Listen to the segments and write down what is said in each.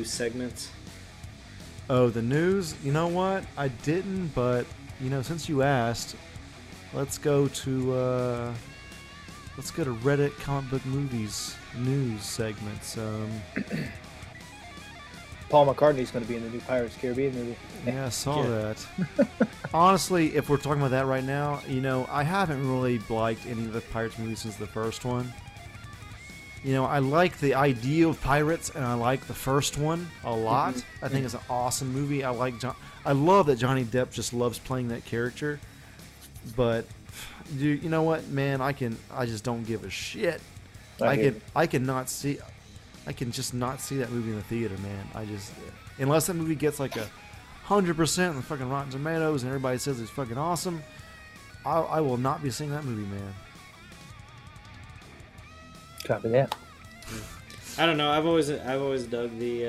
news segments? Oh, the news? You know what? I didn't, but you know, since you asked, let's go to uh, let's go to Reddit comic book movies news segments. Um, Paul McCartney's going to be in the new Pirates Caribbean movie. yeah, I saw Yeah. that. Honestly, if we're talking about that right now, you know, I haven't really liked any of the Pirates movies since the first one. You know, I like the idea of pirates, and I like the first one a mm-hmm. lot. I think mm-hmm. it's an awesome movie. I like John. I love that Johnny Depp just loves playing that character. But, you, you know what, man? I can. I just don't give a shit. I I, can. I cannot see. I can just not see that movie in the theater, man. I just unless that movie gets like a hundred percent on the fucking Rotten Tomatoes and everybody says it's fucking awesome. I, I will not be seeing that movie, man. Copy that. I don't know. I've always I've always dug the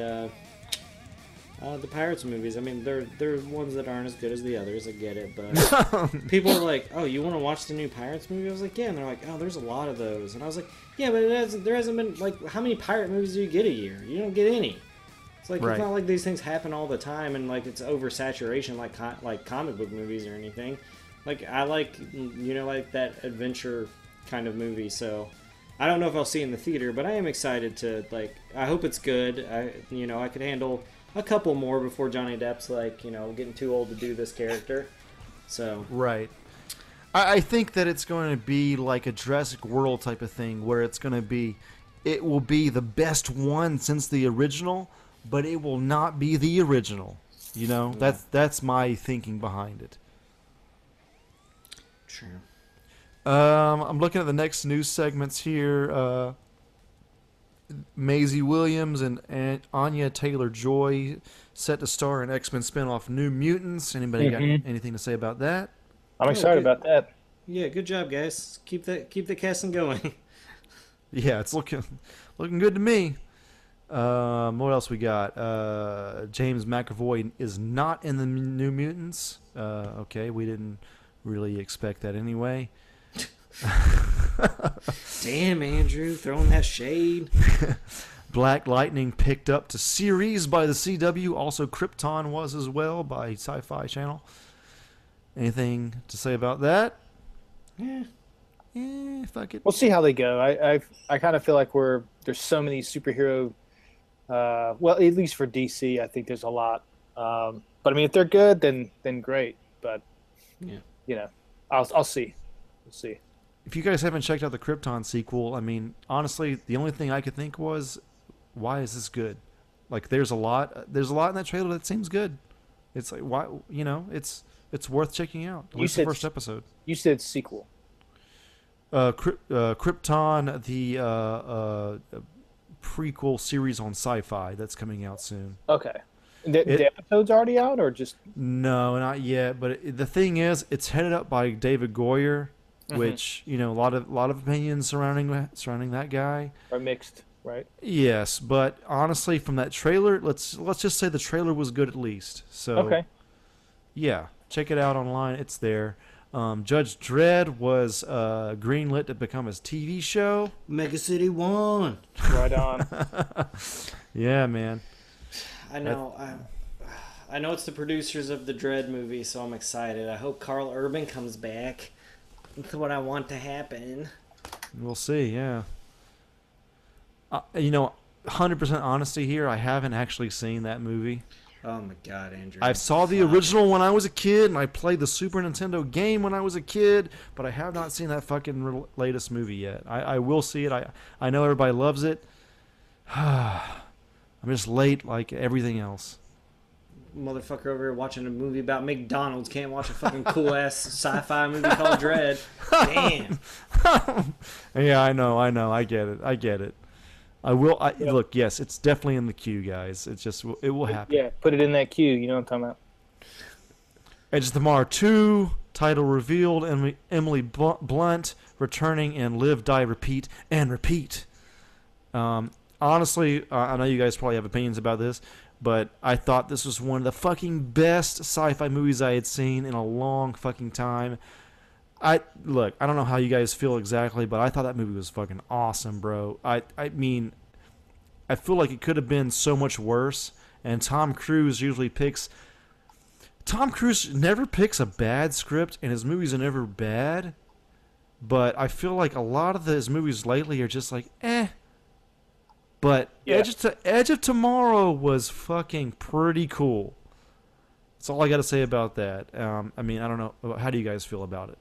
uh, uh, the Pirates movies. I mean, they're they're ones that aren't as good as the others. I get it, but people are like, "Oh, you want to watch the new Pirates movie?" I was like, "Yeah," and they're like, "Oh, there's a lot of those," and I was like, "Yeah, but it hasn't, there hasn't been like how many pirate movies do you get a year? You don't get any." It's like Right. it's not like these things happen all the time, and like it's oversaturation like co- like comic book movies or anything. Like I like you know like that adventure kind of movie, so. I don't know if I'll see it in the theater, but I am excited to like. I hope it's good. I, you know, I could handle a couple more before Johnny Depp's like, you know, getting too old to do this character. So Right. I, I think that it's going to be like a Jurassic World type of thing, where it's going to be, it will be the best one since the original, but it will not be the original. You know, that's that's my thinking behind it. true. Um, I'm looking at the next news segments here. Uh, Maisie Williams and, and Anya Taylor Joy set to star in X Men spinoff New Mutants. Anybody got Mhm. anything to say about that? I'm Oh, excited good. about that. Yeah, good job, guys. Keep that keep the casting going. Yeah, it's looking looking good to me. Um, what else we got? Uh, James McAvoy is not in the New Mutants. Uh, okay, we didn't really expect that anyway. Damn, Andrew, throwing that shade. Black Lightning picked up to series by the CW. Also, Krypton was as well by Sci-Fi Channel. Anything to say about that? Yeah. Eh, fuck it. We'll see how they go. I I, I kind of feel like we're there's so many superhero. Uh, well, at least for DC, I think there's a lot. Um, but I mean, if they're good, then then great. But Yeah. you know, I'll I'll see. We'll see. If you guys haven't checked out the Krypton sequel, I mean, honestly, the only thing I could think was, why is this good? Like, there's a lot. There's a lot in that trailer that seems good. It's like why you know it's it's worth checking out. At You least the said first episode. You said sequel. Uh, uh, Krypton, the uh, uh, prequel series on Sci-Fi that's coming out soon. Okay. The, It- the episode's already out, or just No, not yet. But it, the thing is, it's headed up by David Goyer, Mhm. which you know a lot of lot of opinions surrounding surrounding that guy. or mixed, right? Yes, but honestly, from that trailer, let's let's just say the trailer was good at least. So Okay. yeah, check it out online. It's there. Um, Judge Dredd was uh, greenlit to become his TV show. Mega City One. Right on. Yeah, man. I know. I, I know it's the producers of the Dredd movie, so I'm excited. I hope Karl Urban comes back. That's what I want to happen. We'll see. Yeah. Uh, you know, hundred percent honesty here. I haven't actually seen that movie. Oh my God, Andrew. I saw the original when I was a kid, and I played the Super Nintendo game when I was a kid, but I have not seen that fucking re- latest movie yet. I, I will see it. I I know everybody loves it. I'm just late, like everything else. Motherfucker over here watching a movie about McDonald's can't watch a fucking cool ass sci-fi movie called Dredd. Damn. Yeah, I know, I know, I get it, I get it. I will. I, Yeah. Look, yes, it's definitely in the queue, guys. It's just it will happen. yeah, put it in that queue. You know what I'm talking about. Edge of Tomorrow 2, title revealed, Emily, Emily Blunt returning in Live, Die, Repeat, and Repeat. Um, honestly, uh, I know you guys probably have opinions about this, but I thought this was one of the fucking best sci fi movies I had seen in a long fucking time. I look, I don't know how you guys feel exactly, but I thought that movie was fucking awesome, bro. I I mean, I feel like it could have been so much worse. And Tom Cruise usually picks. Tom Cruise never picks a bad script, and his movies are never bad. But I feel like a lot of his movies lately are just like, eh. But Yeah. Edge, of to- Edge of Tomorrow was fucking pretty cool. That's all I got to say about that. Um, I mean, I don't know. How do you guys feel about it?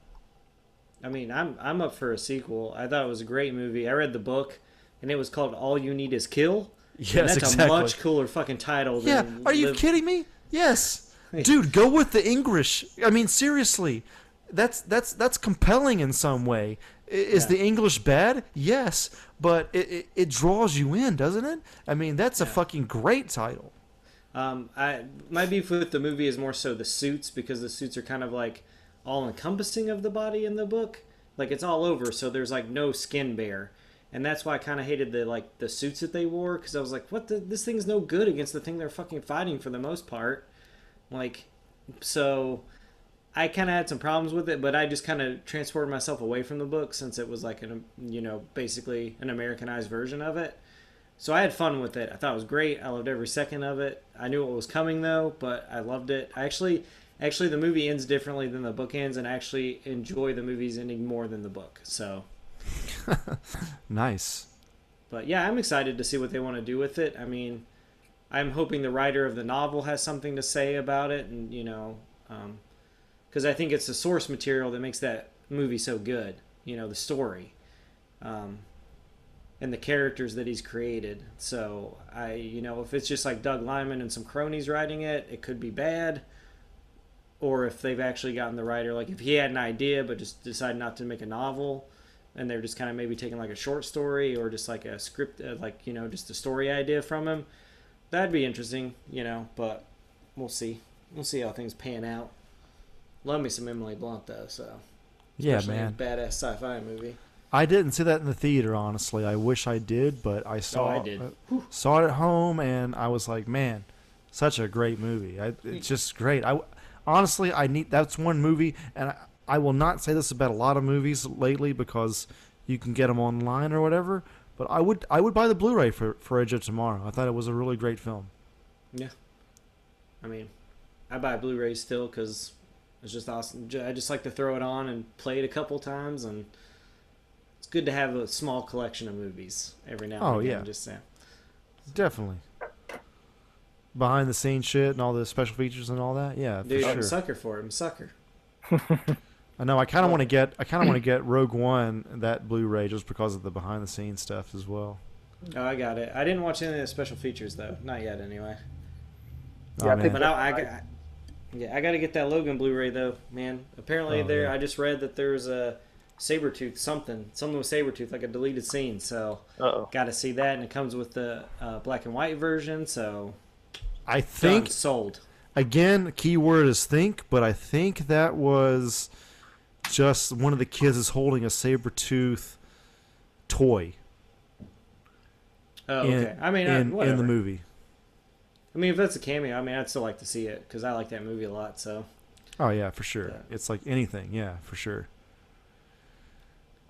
I mean, I'm I'm up for a sequel. I thought it was a great movie. I read the book, and it was called All You Need Is Kill. Yes, and that's exactly. a much cooler fucking title. yeah, Than are you Live- kidding me? Yes, dude, go with the English. I mean, seriously, that's that's that's compelling in some way. Is Yeah. the English bad? Yes, but it, it, it draws you in, doesn't it? I mean, that's a fucking great title. Um, I my beef with the movie is more so the suits because the suits are kind of like all encompassing of the body in the book. Like it's all over, so there's like no skin bare, and that's why I kind of hated the like the suits that they wore because I was like, what the this thing's no good against the thing they're fucking fighting for the most part. Like, so I kind of had some problems with it, but I just kind of transported myself away from the book since it was like an you know basically an Americanized version of it. So I had fun with it. I thought it was great. I loved every second of it. I knew what was coming though, but I loved it. I actually actually the movie ends differently than the book ends and I actually enjoy the movie's ending more than the book. So Nice. but yeah, I'm excited to see what they want to do with it. I mean, I'm hoping the writer of the novel has something to say about it, and you know, um, because I think it's the source material that makes that movie so good. You know, the story, um, and the characters that he's created. So I, you know, if it's just like Doug Liman and some cronies writing it, it could be bad. Or if they've actually gotten the writer, like if he had an idea but just decided not to make a novel, and they're just kind of maybe taking like a short story or just like a script, uh, like you know, just a story idea from him. That'd be interesting, you know. But we'll see. We'll see how things pan out. Love me some Emily Blunt though, so Yeah, especially in man. a badass sci-fi movie. I didn't see that in the theater, honestly. I wish I did, but I saw I did. uh, saw it at home, and I was like, man, such a great movie. I, it's just great. I honestly, I need that's one movie, and I, I will not say this about a lot of movies lately because you can get them online or whatever. But I would I would buy the Blu-ray for for Edge of Tomorrow. I thought it was a really great film. Yeah, I mean, I buy Blu-rays still because it's just awesome. I just like to throw it on and play it a couple times, and it's good to have a small collection of movies every now and Oh, again. yeah. Just saying. Definitely. Behind the scenes shit and all the special features and all that. Yeah, for Dude, I'm a sure. sucker for it. I'm a sucker. I know. I kind of want to get. I kind of want to get Rogue One that Blu-ray just because of the behind the scenes stuff as well. Oh, I got it. I didn't watch any of the special features though. Not yet, anyway. Oh, Yeah, I oh, man. think But I, I got. Yeah, I got to get that Logan Blu-ray though, man. Apparently, Oh, there. yeah. I just read that there's a Sabretooth something, something with Sabretooth, like a deleted scene. So got to see that, and it comes with the uh, black and white version. So I done, think sold. again, key word is think, but I think that was just one of the kids is holding a saber tooth toy Oh, in, okay. I mean, I, in, in the movie. I mean, if that's a cameo, I mean, I'd still like to see it because I like that movie a lot. So Oh yeah, for sure. Yeah. It's like anything, yeah, for sure.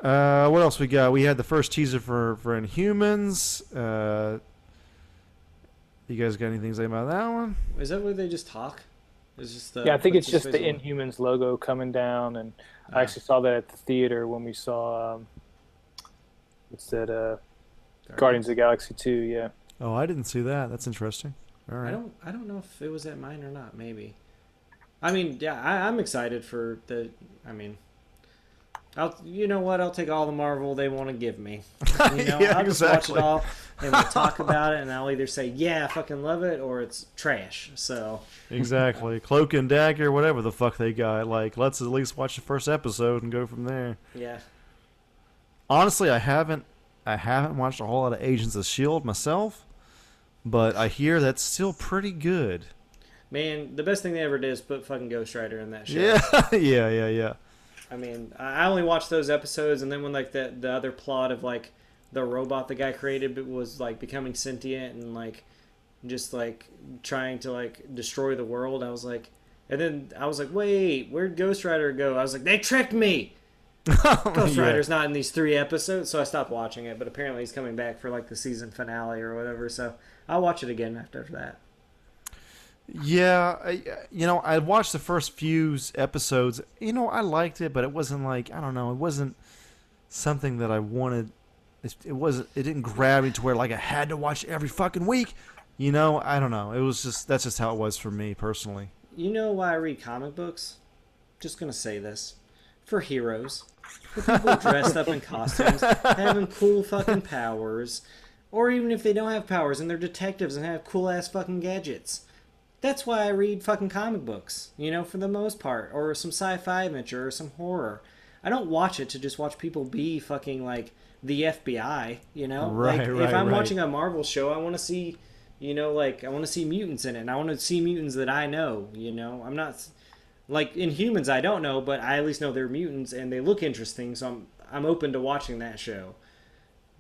Uh, what else we got? We had the first teaser for for Inhumans. Uh, you guys got anything to say about that one? is that where they just talk? It's just the, yeah, I think it's just the visual- Inhumans logo coming down, and Ah. I actually saw that at the theater when we saw um, what's that? Uh, Guardians of the Galaxy Two. Yeah. Oh, I didn't see that. That's interesting. All I don't. I don't know if it was at mine or not. Maybe. I mean, yeah, I, I'm excited for the. I mean, I'll. You know what? I'll take all the Marvel they want to give me. You know, Yeah, I'll just exactly. watch it all and we'll talk about it, and I'll either say yeah, I fucking love it, or it's trash. So Exactly. Cloak and dagger, whatever the fuck they got. Like, let's at least watch the first episode and go from there. yeah, Honestly, I haven't. I haven't watched a whole lot of Agents of Shield myself, but I hear that's still pretty good. man, the best thing they ever did is put fucking Ghost Rider in that show. Yeah, yeah, yeah, yeah. I mean, I only watched those episodes, and then when like the the other plot of like the robot the guy created was like becoming sentient and like just like trying to like destroy the world, I was like, and then I was like, wait, where'd Ghost Rider go? I was like, they tricked me. Ghost Yeah. Rider's not in these three episodes, so I stopped watching it. But apparently, he's coming back for like the season finale or whatever. So I'll watch it again after that. Yeah, I, you know, I watched the first few episodes. You know, I liked it, but it wasn't like I don't know. It wasn't something that I wanted. It, it wasn't. It didn't grab me to where like I had to watch every fucking week. You know, I don't know. It was just that's just how it was for me personally. You know why I read comic books? Just gonna say this for heroes, for people dressed up in costumes, having cool fucking powers, or even if they don't have powers and they're detectives and have cool ass fucking gadgets. That's why I read fucking comic books, you know, for the most part, or some sci-fi adventure or some horror. I don't watch it to just watch people be fucking like the FBI, you know. Right, like right, if I'm right. watching a Marvel show, I want to see, you know, like I want to see mutants in it, and I want to see mutants that I know. You know, I'm not like in humans I don't know, but I at least know they're mutants and they look interesting, so I'm I'm open to watching that show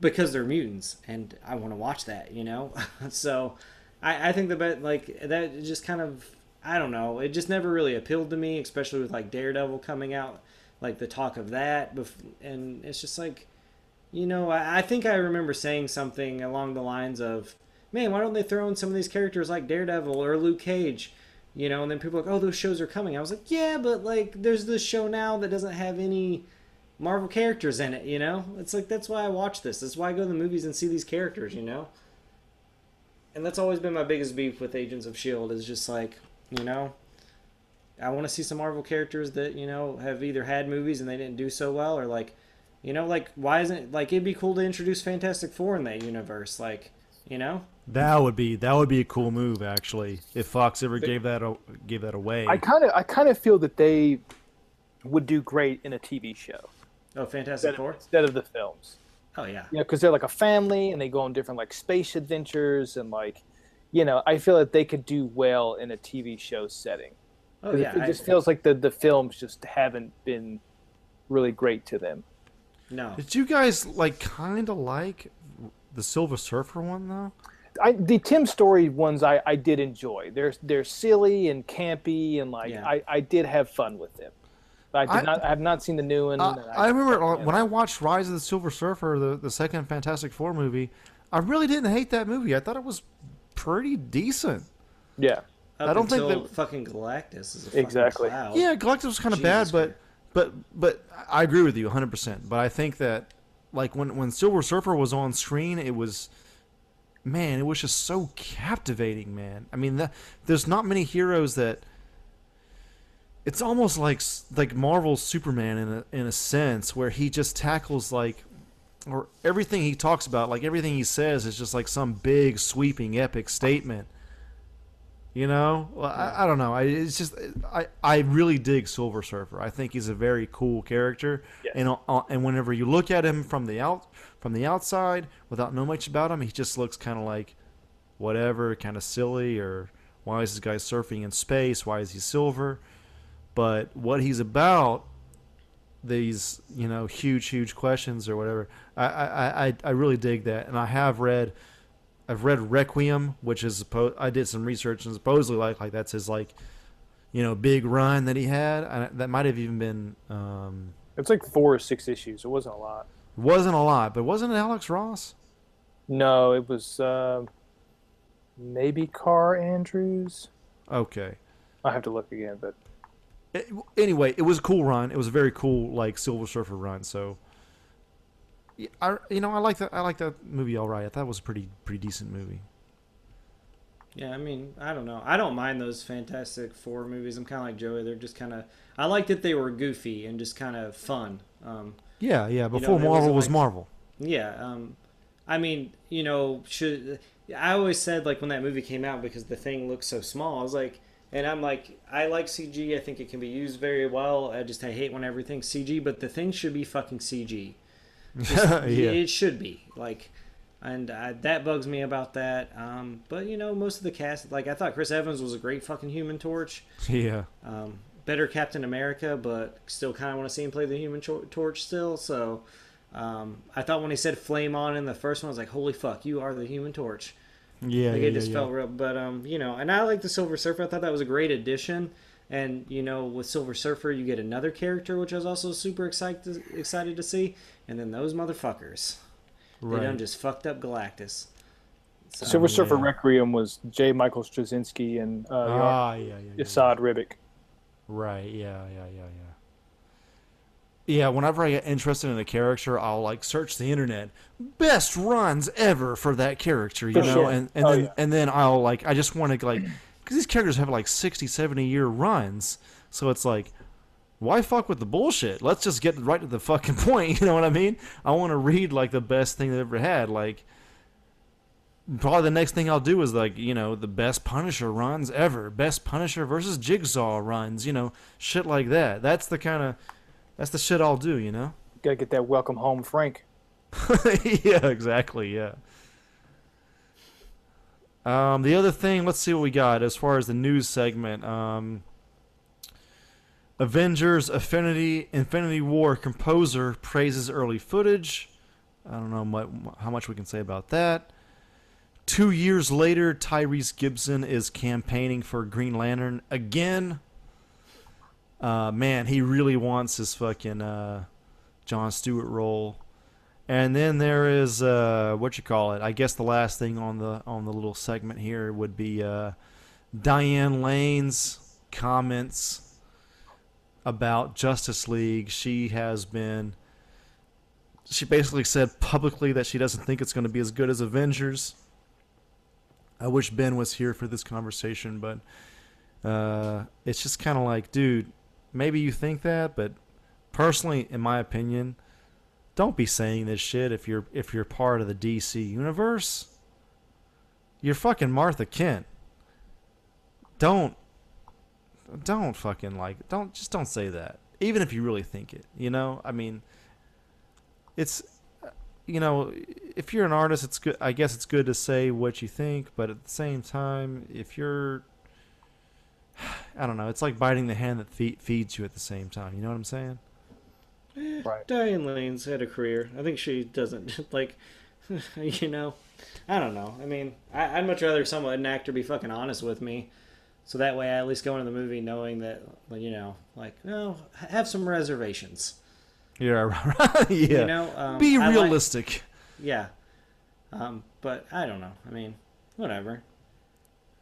because they're mutants and I want to watch that. You know, so I I think the bet like that just kind of I don't know. It just never really appealed to me, especially with like Daredevil coming out, like the talk of that, and it's just like you know, I, I think I remember saying something along the lines of, "Man, why don't they throw in some of these characters like Daredevil or Luke Cage?" You know, and then people are like, "Oh, those shows are coming." I was like, "Yeah, but like, there's this show now that doesn't have any Marvel characters in it." You know, it's like that's why I watch this. That's why I go to the movies and see these characters. You know, and that's always been my biggest beef with Agents of Shield. Is just like, you know, I want to see some Marvel characters that you know have either had movies and they didn't do so well, or like, you know, like why isn't it, like it'd be cool to introduce Fantastic Four in that universe, like, you know, That would be that would be a cool move actually. If Fox ever gave that a, gave that away. I kind of I kind of feel that they would do great in a TV show oh Fantastic instead Four, of, instead of the films. oh yeah, You know, because they're like a family and they go on different like space adventures and like, you know, I feel that they could do well in a TV show setting. oh 'Cause yeah, it I- just feels like the the films just haven't been really great to them. no, Did you guys like kind of like the Silver Surfer one though? I, the Tim Story ones I, I did enjoy. They're they're silly and campy and like Yeah. I, I did have fun with them. But I did I- not I have not seen the new one. Uh, and I remember uh, yeah. when I watched Rise of the Silver Surfer, the, the second Fantastic Four movie. I really didn't hate that movie. I thought it was pretty decent. yeah Up I don't think until that- fucking Galactus is a fucking Exactly. cloud. Yeah, Galactus was kind of bad, but but but I agree with you 100. percent But I think that like when when Silver Surfer was on screen, it was man, it was just so captivating, man. I mean, that, there's not many heroes that. It's almost like like Marvel's Superman in a in a sense where he just tackles like or everything he talks about, like everything he says is just like some big sweeping epic statement. You know, well, I, I don't know. I, it's just I, I really dig Silver Surfer. I think he's a very cool character, Yeah. and uh, and whenever you look at him from the out from the outside without knowing much about him, he just looks kind of like whatever, kind of silly, or why is this guy surfing in space? Why is he silver? But what he's about, these you know huge huge questions or whatever. I I, I, I really dig that, and I have read. I've read Requiem, which is supposed. I did some research and supposedly like like that's his like, you know, big run that he had. And that might have even been um, it's like four or six issues. It wasn't a lot. it wasn't a lot, but wasn't it Alex Ross? No, it was uh, maybe Carr Andrews. Okay. I have to look again, but It, anyway, it was a cool run. It was a very cool like Silver Surfer run. So, I you know I like that I like that movie all right. I thought it was a pretty pretty decent movie. Yeah, I mean, I don't know. I don't mind those Fantastic Four movies. I'm kind of like Joey. They're just kind of. I like that they were goofy and just kind of fun. Um, Yeah, yeah. know, Before it Marvel wasn't was like- Marvel. yeah. Um, I mean, you know, should I always said like when that movie came out because the thing looked so small. I was like, and I'm like, I like CG. I think it can be used very well. I just I hate when everything's CG, but the thing should be fucking CG. yeah. It should be like, and uh, that bugs me about that. Um, but you know, most of the cast, like I thought Chris Evans was a great fucking Human Torch. Yeah. Um, better Captain America, but still kind of want to see him play the Human Tor- Torch still. So um, I thought when he said "Flame on" in the first one, I was like, "Holy fuck, you are the Human Torch!" Yeah. Like yeah, it just yeah, felt real. But um, you know, and I like the Silver Surfer. I thought that was a great addition. And you know, with Silver Surfer, you get another character, which I was also super excited excited to see. And then those motherfuckers, they done just fucked up Galactus. So, Silver Surfer. Requiem was J. Michael Straczynski and uh, Ah, yeah, yeah, yeah. Esad Ribic. Right. Yeah. Yeah. Yeah. Yeah. Yeah. Whenever I get interested in a character, I'll like search the internet, best runs ever for that character, you For know, sure. and and Oh, then yeah. and then I'll like I just want to like because these characters have like 60, 70 year runs, so it's like. Why fuck with the bullshit? Let's just get right to the fucking point. You know what I mean? I want to read like the best thing they ever had. Like, probably the next thing I'll do is like you know the best Punisher runs ever, best Punisher versus Jigsaw runs, you know, shit like that. That's the kind of that's the shit I'll do, you know. Gotta get that welcome home, Frank. yeah, exactly. Yeah. Um, the other thing, let's see what we got as far as the news segment. Um, Avengers Affinity Infinity War composer praises early footage. I don't know what, how much we can say about that. Two years later, Tyrese Gibson is campaigning for Green Lantern again. Uh, man, he really wants his fucking uh, John Stewart role. And then there is uh, what you call it. I guess the last thing on the on the little segment here would be uh, Diane Lane's comments about Justice League. She has been. She basically said publicly that she doesn't think it's going to be as good as Avengers. I wish Ben was here for this conversation, but uh, it's just kind of like, dude, maybe you think that, but personally, in my opinion, don't be saying this shit if you're if you're part of the DC universe. You're fucking Martha Kent. Don't don't fucking like don't just don't say that. Even if you really think it, you know? I mean it's you know, if you're an artist, it's good I guess it's good to say what you think, but at the same time, if you're I don't know, it's like biting the hand that fe- feeds you at the same time. You know what I'm saying? Right. Diane Lane's had a career. I think she doesn't like, you know, I don't know. I mean, I, I'd much rather someone an actor be fucking honest with me, so that way I at least go into the movie knowing that, you know, like, no, have some reservations. Yeah, right. yeah. You know, um, Be I like- realistic. yeah. Um, but I don't know. I mean, whatever.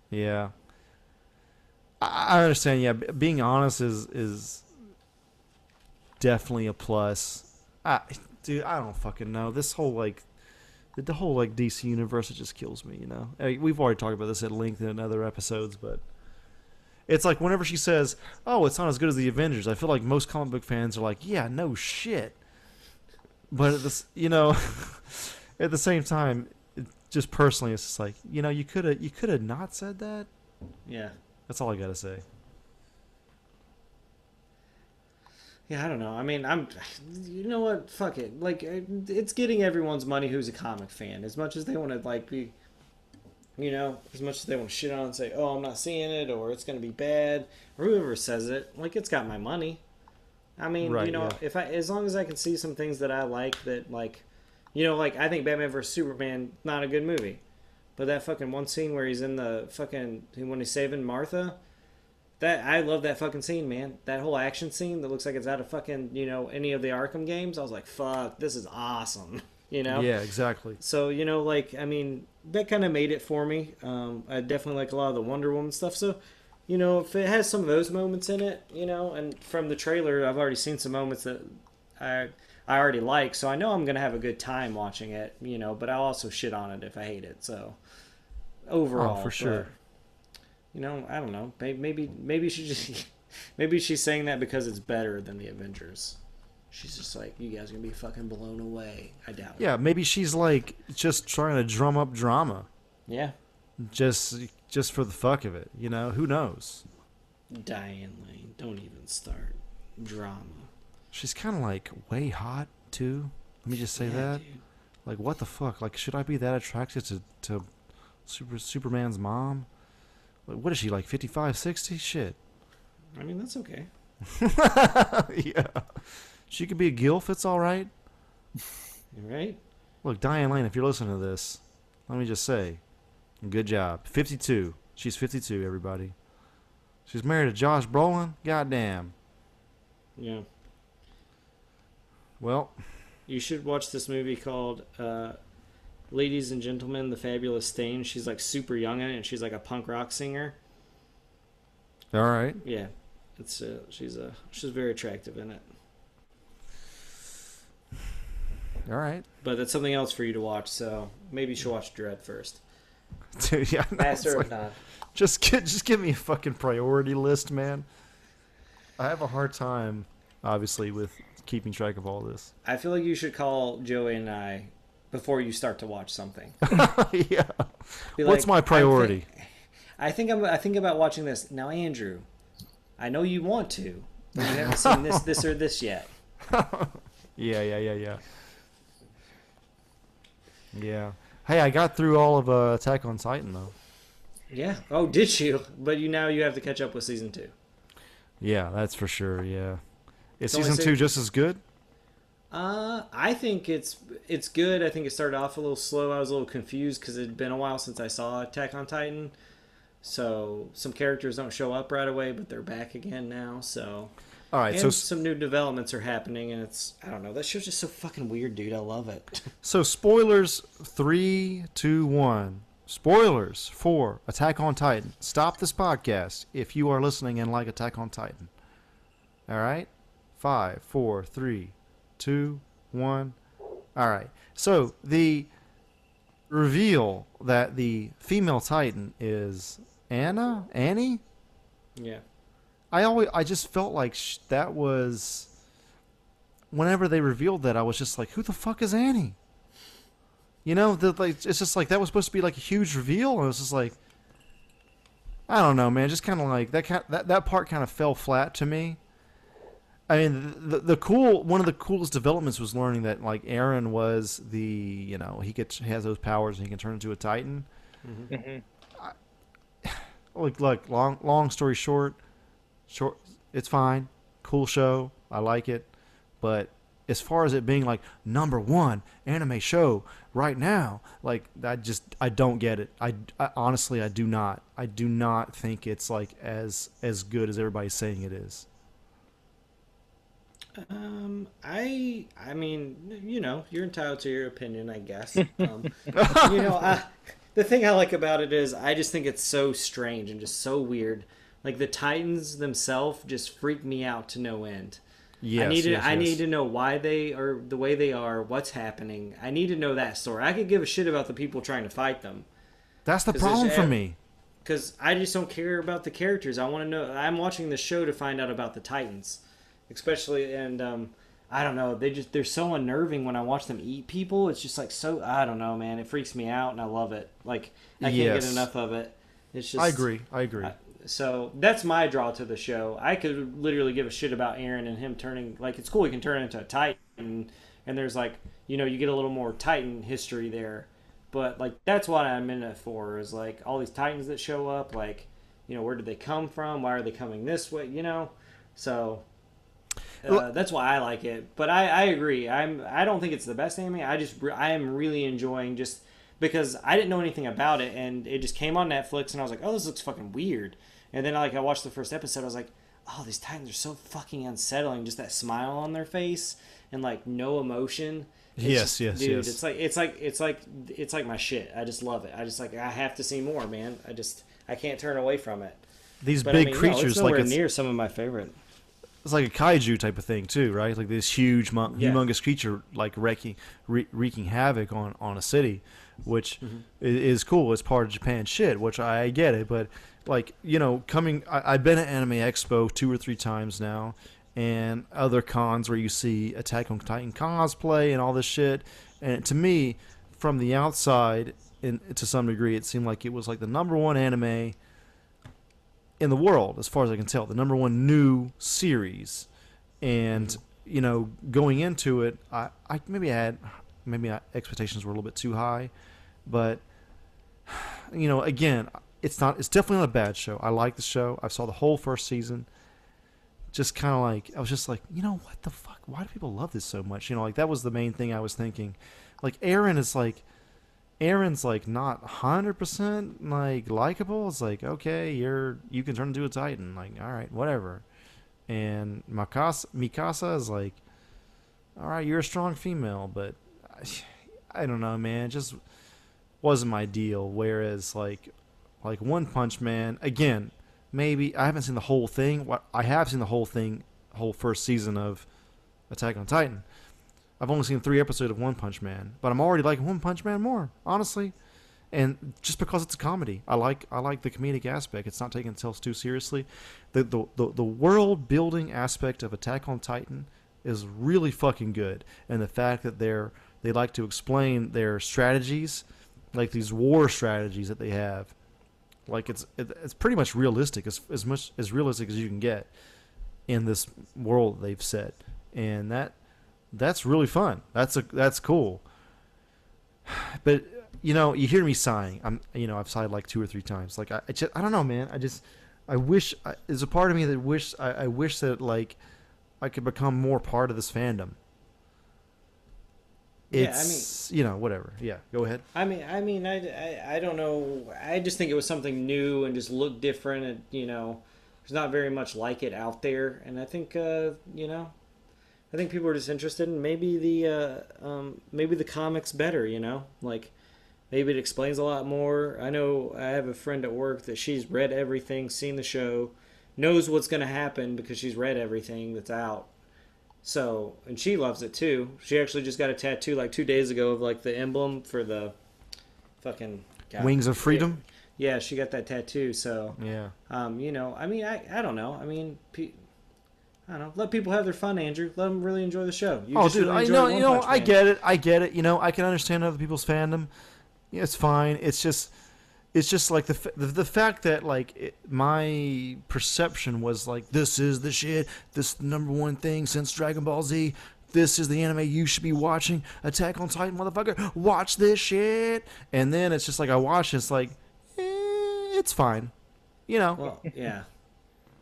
Yeah. I understand. Yeah, being honest is is definitely a plus. I, dude, I don't fucking know. This whole like the, whole like DC universe it just kills me. You know, I mean, we've already talked about this at length in other episodes, but it's like whenever she says, "Oh, it's not as good as the Avengers," I feel like most comic book fans are like, "Yeah, no shit." But this, you know, at the same time, it, just personally, it's just like you know, you could have you could have not said that. Yeah. That's all I gotta say. Yeah, I don't know. I mean, I'm. You know what? Fuck it. Like, it's getting everyone's money who's a comic fan. As much as they want to like be, you know, as much as they want to shit on and say, "Oh, I'm not seeing it," or "It's gonna be bad," or whoever says it, like, it's got my money. I mean, Right, you know, yeah. if I as long as I can see some things that I like, that like, you know, like I think Batman vs Superman not a good movie, but that fucking one scene where he's in the fucking when he's saving Martha. That I love that fucking scene, man. That whole action scene that looks like it's out of fucking you know any of the Arkham games. I was like, fuck, this is awesome. You know. Yeah, exactly. So you know, like I mean, that kind of made it for me. Um, I definitely like a lot of the Wonder Woman stuff. So, you know, if it has some of those moments in it, you know, and from the trailer, I've already seen some moments that I I already like. So I know I'm gonna have a good time watching it. You know, but I'll also shit on it if I hate it. So oh, overall, Oh, for sure. but, you know, I don't know. Maybe maybe maybe she just maybe she's saying that because it's better than the Avengers. She's just like, you guys are gonna be fucking blown away. I doubt it. Yeah, maybe she's like just trying to drum up drama, Yeah. just just for the fuck of it. You know, who knows? Diane Lane, don't even start drama. She's kind of like way hot too. Let me just say Yeah, that. dude. Like, what the fuck? Like, should I be that attracted to to Super Superman's mom? Like, what is she like? 55, 60? Shit. I mean, that's okay. yeah. She could be a gilf. It's all right. You right? Look, Diane Lane, if you're listening to this, let me just say, good job. 52. She's 52, everybody. She's married to Josh Brolin. Goddamn. Yeah. Well, You should watch this movie called uh, Ladies and Gentlemen, The Fabulous Stain. She's like super young in it, and she's like a punk rock singer. all right. Yeah, it's uh, she's a she's very attractive in it. All right. But that's something else for you to watch. So maybe you should watch Dredd first. Dude, yeah, Master like- of None. just get, just give me a fucking priority list, man. I have a hard time, obviously, with keeping track of all this. I feel like you should call Joey and I before you start to watch something. yeah. Be What's like, my "I'm priority? I think I'm. I think about watching this now, Andrew. I know you want to, but you haven't seen this, this, or this yet. Yeah, yeah, yeah, yeah. Yeah. Hey, I got through all of uh, Attack on Titan though. Yeah. Oh, did you? But you now you have to catch up with season two. Yeah, that's for sure. Yeah. Is season two just as good? Uh, I think it's it's good. I think it started off a little slow. I was a little confused because it had been a while since I saw Attack on Titan. So some characters don't show up right away, but they're back again now. So All right. and So some new developments are happening, and it's I don't know. That show's just so fucking weird, dude. I love it. so spoilers three, two, one. Spoilers for Attack on Titan. Stop this podcast if you are listening and like Attack on Titan. All right. Five, four, three, two, one. All right. So the reveal that the female Titan is Anna, Annie. yeah. I always, I just felt like sh- that was. Whenever they revealed that, I was just like, "Who the fuck is Annie?" You know, the, like it's just like that was supposed to be like a huge reveal, and it was just like, I don't know, man. Just kind of like that. Kind that that part kind of fell flat to me. I mean, the the cool one of the coolest developments was learning that like Eren was the you know he gets he has those powers and he can turn into a Titan. hmm Look, look. Long long story short, short. It's fine. Cool show. I like it. But as far as it being like number one anime show right now, like I just I don't get it. I, I honestly I do not. I do not think it's like as as good as everybody's saying it is. Um, I I mean, you know, you're entitled to your opinion, I guess. Um, you know, I, the thing I like about it is I just think it's so strange and just so weird. Like the Titans themselves just freak me out to no end. Yes, I need to yes, I yes. need to know why they are the way they are, what's happening. I need to know that story. I could give a shit about the people trying to fight them That's the problem for me. because I just don't care about the characters. I want to know. I'm watching the show to find out about the Titans, especially and um, I don't know. They just they're so unnerving when I watch them eat people. It's just like so. I don't know, man. It freaks me out, and I love it. Like I can't Yes. get enough of it. It's just I agree. I agree. I- so that's my draw to the show. I could literally give a shit about Eren and him turning like it's cool he can turn into a Titan and there's like you know you get a little more Titan history there, but like that's what I'm in it for is like all these Titans that show up like you know where did they come from? Why are they coming this way? You know, so. Uh, that's why I like it, but I, I agree. I'm I don't think it's the best anime. I just I am really enjoying just because I didn't know anything about it and it just came on Netflix and I was like, oh, this looks fucking weird. And then like I watched the first episode, I was like, oh, these Titans are so fucking unsettling. Just that smile on their face and like no emotion. It's Yes, just- yes, dude, yes. It's like it's like it's like it's like my shit. I just love it. I just like I have to see more, man. I just I can't turn away from it. These But big I mean, no, creatures, it's like it's, near some of my favorite. It's like a kaiju type of thing too, right? Like this huge, Yeah. humongous creature, like wreaking, wre- wreaking havoc on on a city, which mm-hmm. i is cool. It's part of Japan shit, which I get it. But like you know, coming, I, I've been at Anime Expo two or three times now, and other cons where you see Attack on Titan cosplay and all this shit. And to me, from the outside, and to some degree, it seemed like it was like the number one anime in the world, as far as I can tell, the number one new series. And mm-hmm. you know, going into it, I, I maybe I had maybe I, expectations were a little bit too high, but you know, again, it's not. It's definitely not a bad show. I like the show. I saw the whole first season. Just kind of like I was just like, you know, what the fuck? Why do people love this so much? You know, like that was the main thing I was thinking. Like Eren is like, Eren's like not hundred percent like likable. It's like okay, you're you can turn into a Titan. Like all right, whatever. And Mikasa Mikasa is like, all right, you're a strong female, but I, I don't know, man. It just wasn't my deal. Whereas like like One Punch Man, again, maybe I haven't seen the whole thing. What I have seen the whole thing, whole first season of Attack on Titan. I've only seen three episodes of One Punch Man, but I'm already liking One Punch Man more, honestly. And just because it's a comedy, I like I like the comedic aspect. It's not taking itself too seriously. The the the, the world building aspect of Attack on Titan is really fucking good, and the fact that they're they like to explain their strategies, like these war strategies that they have, like it's it, it's pretty much realistic, as as much as realistic as you can get in this world they've set, and that that's really fun. That's a that's cool. But you know, you hear me sighing. I'm you know I've sighed like two or three times. Like I, I just I don't know, man. I just I wish I, there's a part of me that wish I, I wish that like I could become more part of this fandom. It's yeah, I mean, you know whatever. Yeah, go ahead. I mean, I mean, I, I, I don't know. I just think it was something new and just looked different, and you know, there's not very much like it out there. And I think, uh, you know, I think people are just interested in maybe the uh, um, maybe the comics better. You know, like maybe it explains a lot more. I know I have a friend at work that she's read everything, seen the show, knows what's going to happen because she's read everything that's out. So, and she loves it too. She actually just got a tattoo like two days ago of like the emblem for the fucking God, Wings of Freedom. Yeah, she got that tattoo. So, yeah, um, you know, I mean, I, I don't know. I mean, pe- I don't know. Let people have their fun, Andrew. Let them really enjoy the show. You oh, dude, really I know, you know, I get it. I get it. You know, I can understand other people's fandom. Yeah, it's fine. It's just it's just like the the, the fact that like it, my perception was like this is the shit, this number one thing since Dragon Ball Z. This is the anime you should be watching. Attack on Titan, motherfucker. Watch this shit. And then it's just like I watch. It's like, eh, it's fine, you know. Well, yeah.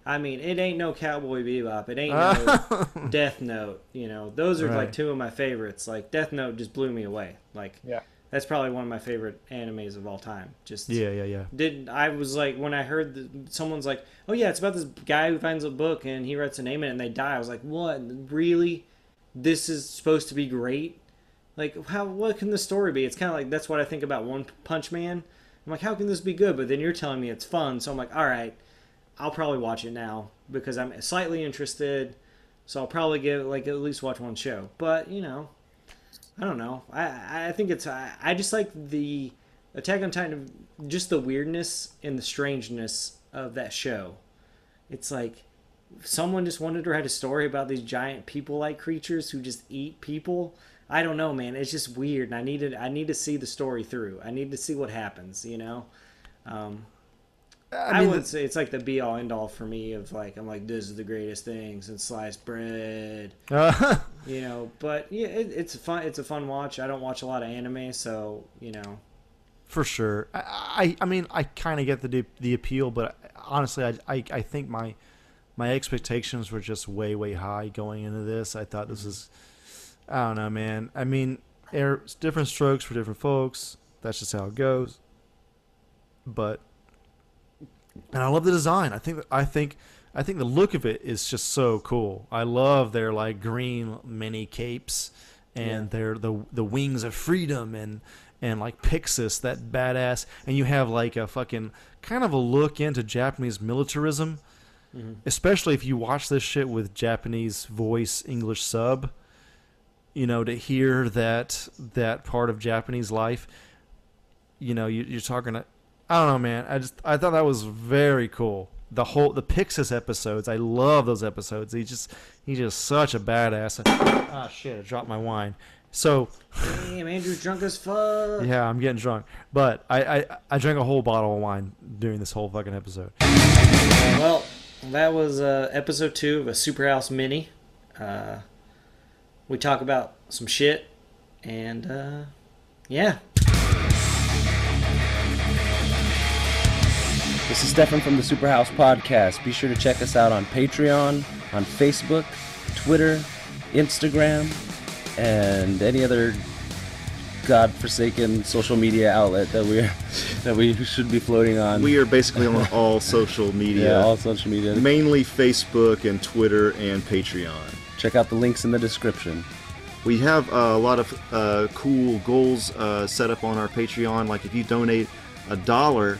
I mean, it ain't no Cowboy Bebop. It ain't no Death Note. You know, those are right. like two of my favorites. Like Death Note just blew me away. Like, yeah that's probably one of my favorite animes of all time. Just yeah, yeah, yeah. Did I was like when I heard that someone's like, oh yeah, it's about this guy who finds a book and he writes a name in it and they die. I was like, what? Really? This is supposed to be great? Like how? What can the story be? It's kind of like that's what I think about One Punch Man. I'm like, how can this be good? But then you're telling me it's fun, so I'm like, all right, I'll probably watch it now because I'm slightly interested. So I'll probably give like at least watch one show. But you know, I don't know. I I think it's I, I just like the Attack on Titan, just the weirdness and the strangeness of that show. It's like someone just wanted to write a story about these giant people-like creatures who just eat people. I don't know, man. It's just weird, and I needed I need to see the story through. I need to see what happens. You know. Um, I, mean, I would the, say it's like the be all end all for me of like I'm like this is the greatest thing since sliced bread, uh, you know. But yeah, it, it's a fun it's a fun watch. I don't watch a lot of anime, so you know. For sure, I I, I mean I kind of get the the appeal, but honestly, I, I I think my my expectations were just way way high going into this. I thought this was I don't know, man. I mean, it's different strokes for different folks. That's just how it goes. But and I love the design. I think I think I think the look of it is just so cool. I love their like green mini capes and yeah. their the the wings of freedom and and like Pixis that badass and you have like a fucking kind of a look into Japanese militarism. Mm-hmm. Especially if you watch this shit with Japanese voice English sub, you know, to hear that that part of Japanese life, you know, you, you're talking to I don't know, man. I just I thought that was very cool. The whole the Pixis episodes, I love those episodes. He just he's just such a badass. Ah shit, I dropped my wine. So Damn, Andrew's drunk as fuck. Yeah, I'm getting drunk. But I, I I drank a whole bottle of wine during this whole fucking episode. Well, that was uh, episode two of a Superhouse mini. Uh, we talk about some shit, and uh, yeah, This is Stefan from the Superhouse Podcast. Be sure to check us out on Patreon, on Facebook, Twitter, Instagram, and any other godforsaken social media outlet that we that we should be floating on. We are basically on all social media, yeah, all social media. mainly Facebook and Twitter and Patreon. Check out the links in the description. We have uh, a lot of uh, cool goals uh, set up on our Patreon. Like if you donate a dollar,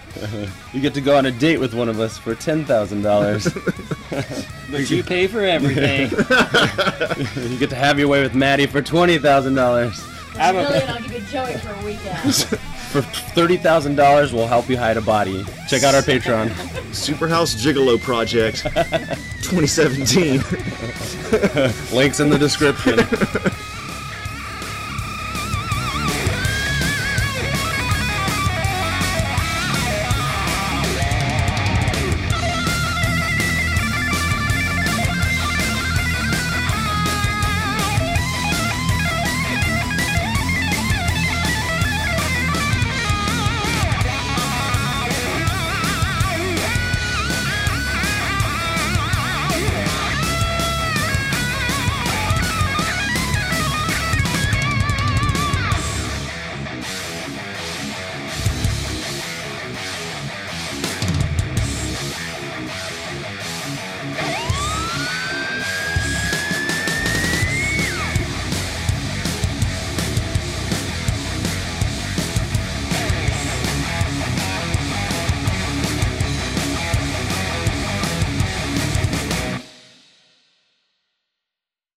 You get to go on a date with one of us for ten thousand dollars. But you pay for everything. you get to have your way with Maddie for twenty thousand dollars. I'm a- million, I'll give you Joey for a weekend. For thirty thousand dollars, we'll help you hide a body. Check out our Patreon. Superhouse Gigolo Project 2017. Links in the description.